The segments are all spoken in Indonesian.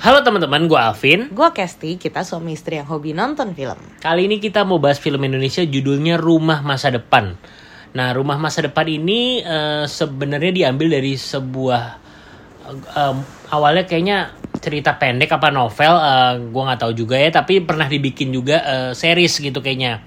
Halo teman-teman, gue Alvin. Gue Kesti, kita suami istri yang hobi nonton film. Kali ini kita mau bahas film Indonesia judulnya Rumah Masa Depan. Nah, Rumah Masa Depan ini uh, sebenarnya diambil dari sebuah uh, awalnya kayaknya cerita pendek apa novel, uh, gue nggak tahu juga ya, tapi pernah dibikin juga uh, series gitu kayaknya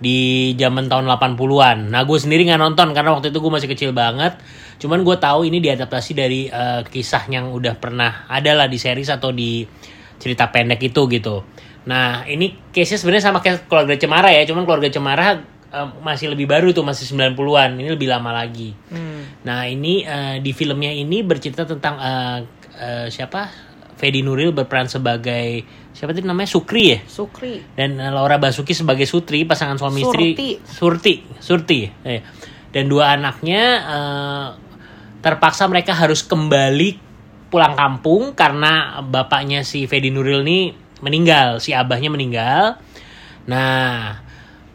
di zaman tahun 80-an. Nah, gue sendiri nggak nonton karena waktu itu gue masih kecil banget. Cuman gue tahu ini diadaptasi dari uh, kisah yang udah pernah ada lah di series atau di cerita pendek itu gitu. Nah, ini case-nya sebenarnya sama kayak keluarga Cemara ya, cuman keluarga Cemara uh, masih lebih baru tuh, masih 90-an. Ini lebih lama lagi. Hmm. Nah, ini uh, di filmnya ini bercerita tentang uh, uh, siapa? Fedi Nuril berperan sebagai siapa tadi namanya Sukri ya? Sukri. Dan Laura Basuki sebagai Sutri, pasangan suami Surti. istri. Surti. Surti. Eh. Dan dua anaknya uh, terpaksa mereka harus kembali pulang kampung karena bapaknya si Fedi Nuril ini meninggal, si abahnya meninggal. Nah,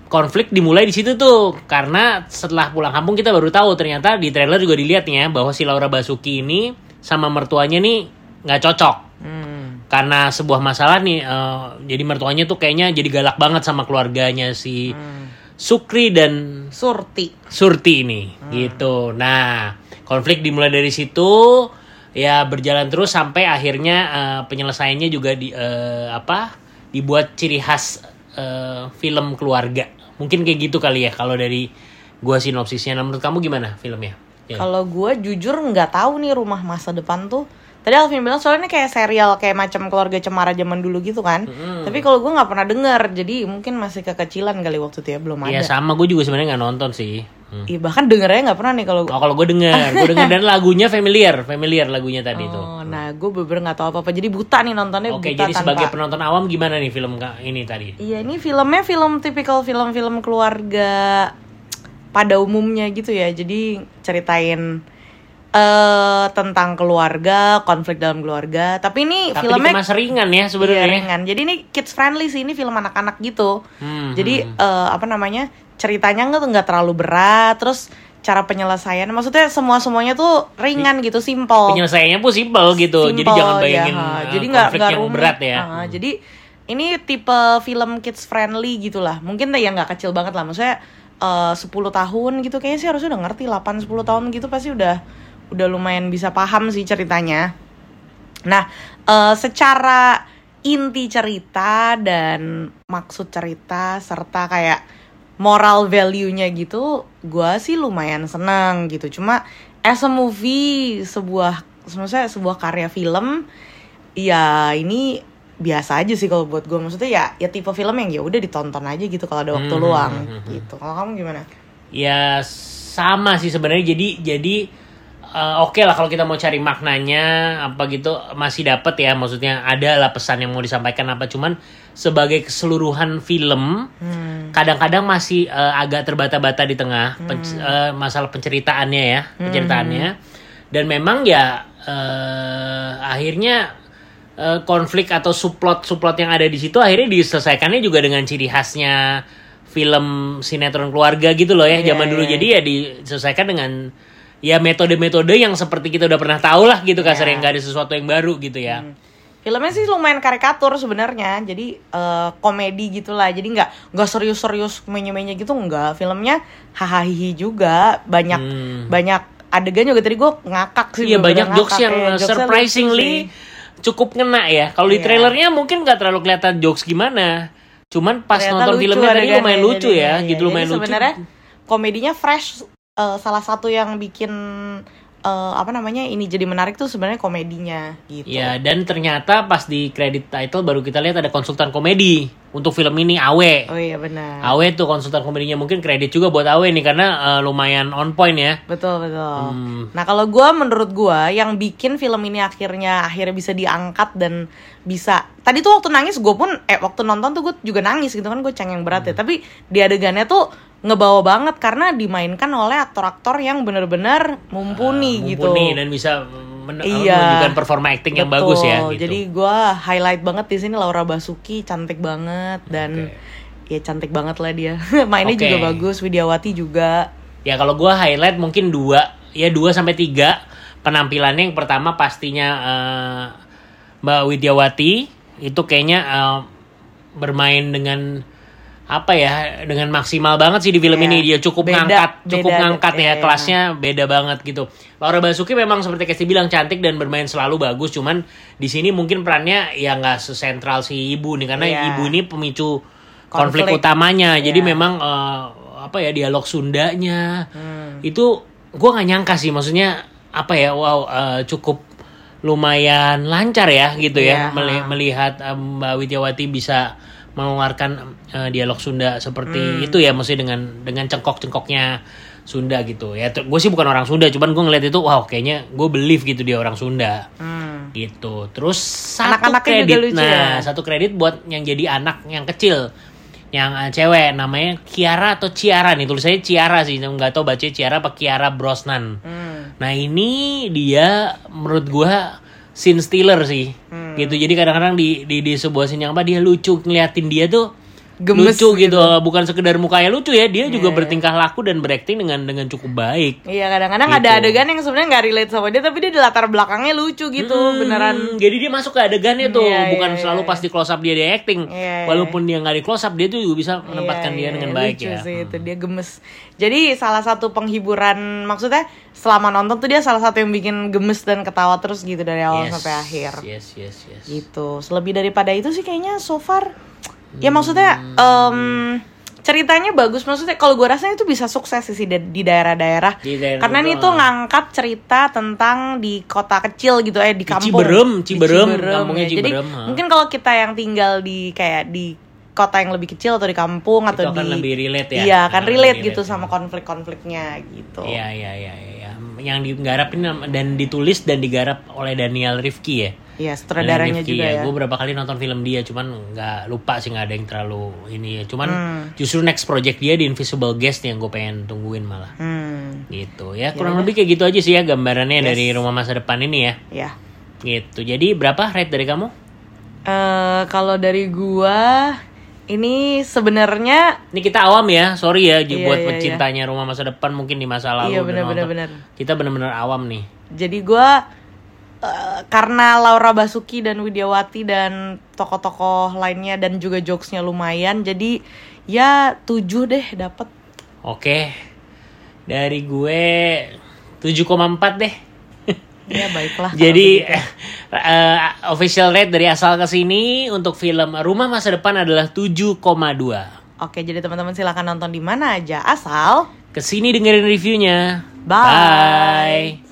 konflik dimulai di situ tuh karena setelah pulang kampung kita baru tahu ternyata di trailer juga dilihat ya bahwa si Laura Basuki ini sama mertuanya nih nggak cocok. Hmm. Karena sebuah masalah nih, uh, jadi mertuanya tuh kayaknya jadi galak banget sama keluarganya si hmm. Sukri dan Surti. Surti ini, hmm. gitu. Nah, konflik dimulai dari situ ya berjalan terus sampai akhirnya uh, penyelesaiannya juga di uh, apa dibuat ciri khas uh, film keluarga mungkin kayak gitu kali ya kalau dari gua sinopsisnya nah, menurut kamu gimana filmnya ya. kalau gua jujur nggak tahu nih rumah masa depan tuh Tadi Alvin bilang soalnya kayak serial kayak macam keluarga cemara zaman dulu gitu kan. Hmm. Tapi kalau gue nggak pernah denger, jadi mungkin masih kekecilan kali waktu itu ya belum iya, ada. Iya sama gue juga sebenarnya nggak nonton sih. Hmm. Iya bahkan dengernya nggak pernah nih kalau. Oh kalau gue denger, gue denger dan lagunya familiar, familiar lagunya tadi itu. Oh, nah gue bener nggak tahu apa apa, jadi buta nih nontonnya. Oke, jadi tanpa... sebagai penonton awam gimana nih film ini tadi? Iya ini filmnya film tipikal film-film keluarga pada umumnya gitu ya. Jadi ceritain uh, tentang keluarga, konflik dalam keluarga. Tapi ini Tapi filmnya mas ringan ya sebenarnya. Iya, ringan. Jadi ini kids friendly sih, ini film anak-anak gitu. Hmm, Jadi hmm. Uh, apa namanya? Ceritanya nggak nggak terlalu berat, terus cara penyelesaian maksudnya semua semuanya tuh ringan gitu simple penyelesaiannya pun simple gitu simple, jadi jangan bayangin ya, uh, jadi nggak nggak berat ya uh, jadi ini tipe film kids friendly gitulah mungkin ya nggak kecil banget lah maksudnya uh, 10 tahun gitu kayaknya sih harusnya udah ngerti 8 10 tahun gitu pasti udah udah lumayan bisa paham sih ceritanya. Nah, uh, secara inti cerita dan maksud cerita serta kayak moral value-nya gitu, gue sih lumayan seneng gitu. Cuma as a movie, sebuah maksudnya sebuah karya film, ya ini biasa aja sih kalau buat gue. Maksudnya ya ya tipe film yang ya udah ditonton aja gitu kalau ada waktu hmm, luang hmm, hmm, hmm. gitu. Kalau kamu gimana? Ya sama sih sebenarnya. Jadi jadi uh, oke okay lah kalau kita mau cari maknanya apa gitu masih dapat ya maksudnya ada lah pesan yang mau disampaikan apa cuman sebagai keseluruhan film hmm. kadang-kadang hmm. masih uh, agak terbata-bata di tengah hmm. pen, uh, eh, masalah penceritaannya ya hmm. penceritaannya dan memang ya uh, akhirnya uh, konflik atau subplot subplot yang ada di situ akhirnya diselesaikannya juga dengan ciri khasnya film sinetron keluarga gitu loh ya yeah, zaman yeah. dulu iya. jadi ya diselesaikan dengan ya metode-metode yang seperti kita udah pernah tahu lah gitu kasar yeah. yang gak ada sesuatu yang baru gitu ya. Hmm. Filmnya sih lumayan karikatur sebenarnya, jadi uh, komedi gitulah, jadi nggak nggak serius-serius menye-menye gitu nggak. Filmnya hahaha juga, banyak hmm. banyak adegan juga tadi gue ngakak sih. Iya banyak jokes yang ya. surprisingly cukup ngena ya. Kalau di iya. trailernya mungkin nggak terlalu kelihatan jokes gimana, cuman pas Ternyata nonton filmnya tadi lumayan lucu ya, gitu lumayan lucu. Sebenarnya komedinya fresh uh, salah satu yang bikin uh, apa namanya ini jadi menarik tuh sebenarnya komedinya gitu. Ya dan ternyata pas di kredit title baru kita lihat ada konsultan komedi untuk film ini Awe. Oh iya benar. Awe tuh konsultan komedinya mungkin kredit juga buat Awe nih karena uh, lumayan on point ya. Betul betul. Hmm. Nah kalau gue menurut gue yang bikin film ini akhirnya akhirnya bisa diangkat dan bisa tadi tuh waktu nangis gue pun eh waktu nonton tuh gue juga nangis gitu kan gue cengeng berat ya. hmm. ya tapi di adegannya tuh ngebawa banget karena dimainkan oleh aktor-aktor yang benar-benar mumpuni, uh, gitu. Mumpuni dan bisa men iya, menunjukkan performa acting yang bagus ya. Gitu. Jadi gue highlight banget di sini Laura Basuki cantik banget dan okay. ya cantik banget lah dia. Mainnya okay. juga bagus, Widiawati juga. Ya kalau gue highlight mungkin dua, ya dua sampai tiga penampilannya yang pertama pastinya uh, Mbak Widyawati itu kayaknya eh, bermain dengan apa ya dengan maksimal banget sih di film Iya. ini dia cukup Beda- ngangkat cukup beda- ngangkat ya iya. kelasnya beda banget gitu Laura Basuki memang seperti Kesti bilang cantik dan bermain selalu bagus cuman di sini mungkin perannya ya nggak sesentral si ibu nih karena Iya. ibu ini pemicu konflik, Konflik. utamanya jadi Iya. memang eh, apa ya dialog Sundanya Hmm. itu gua nggak nyangka sih maksudnya apa ya wow eh, cukup lumayan lancar ya gitu ya Iya. meli- melihat eh, Mbak Widyawati bisa mengeluarkan eh, dialog Sunda seperti Hmm. itu ya maksudnya dengan dengan cengkok-cengkoknya Sunda gitu ya gue sih bukan orang Sunda cuman gue ngeliat itu wow kayaknya gue believe gitu dia orang Sunda Hmm. gitu terus satu juga kredit lucu nah ya. satu kredit buat yang jadi anak yang kecil yang eh, cewek namanya Kiara atau Ciara nih tulisannya Ciara sih nggak tahu baca Ciara apa Kiara Brosnan Hmm. nah ini dia menurut gua scene stealer sih Hmm. gitu jadi kadang-kadang di, di di sebuah scene yang apa dia lucu ngeliatin dia tuh Gemes. Lucu gitu. gitu. bukan sekedar mukanya lucu ya. Dia juga Iya, bertingkah laku dan berakting dengan dengan cukup baik. Iya kadang-kadang Gitu. ada adegan yang sebenarnya nggak relate sama dia tapi dia di latar belakangnya lucu gitu Hmm, beneran. jadi dia masuk ke adegannya tuh. Iya, bukan iya, selalu iya. pas di close up dia dia acting. Iya, iya. walaupun dia nggak di close up dia tuh juga bisa menempatkan Iya, dia iya, dengan iya, baik lucu ya. sih itu dia gemes. Jadi salah satu penghiburan maksudnya selama nonton tuh dia salah satu yang bikin gemes dan ketawa terus gitu dari awal Yes, sampai akhir. yes yes yes. Gitu. Selebih daripada itu sih kayaknya so far ya maksudnya em, ceritanya bagus maksudnya kalau gue rasa itu bisa sukses sih di, daerah-daerah karena ini tuh ngangkat cerita tentang di kota kecil gitu eh di kampung Ciberem, Di Ciberem, kampungnya ya. jadi Ciberem, ah. mungkin kalau kita yang tinggal di kayak di kota yang lebih kecil atau di kampung atau akan di lebih relate ya. iya kan relate relate gitu ya. sama konflik-konfliknya gitu Iya iya iya iya. iya. Yang digarap ini dan ditulis dan digarap oleh Daniel Rifki ya. Iya, sutradaranya Rifki juga ya. Gue berapa kali nonton film dia, cuman nggak lupa sih nggak ada yang terlalu ini ya. Cuman Hmm. justru next project dia di Invisible Guest yang gue pengen tungguin malah. Hmm, Gitu ya. Kurang lebih kayak gitu aja sih ya gambarannya Yes. dari rumah masa depan ini ya. ya. Gitu. Jadi berapa rate dari kamu? Eh kalau dari gua ini sebenarnya Ini kita awam ya, sorry ya Iya, buat iya, pecintanya rumah masa depan mungkin di masa lalu. Iya, benar, benar, benar. Kita benar-benar awam nih. jadi gua eh, karena Laura Basuki dan Widyawati dan tokoh-tokoh lainnya dan juga jokesnya lumayan jadi ya tujuh deh dapat Oke. Dari gue 7,4 deh. ya baiklah Jadi begitu. eh, official rate dari asal ke sini untuk film Rumah Masa Depan adalah 7,2. oke jadi teman-teman silahkan nonton di mana aja asal Ke sini dengerin reviewnya. Bye. Bye.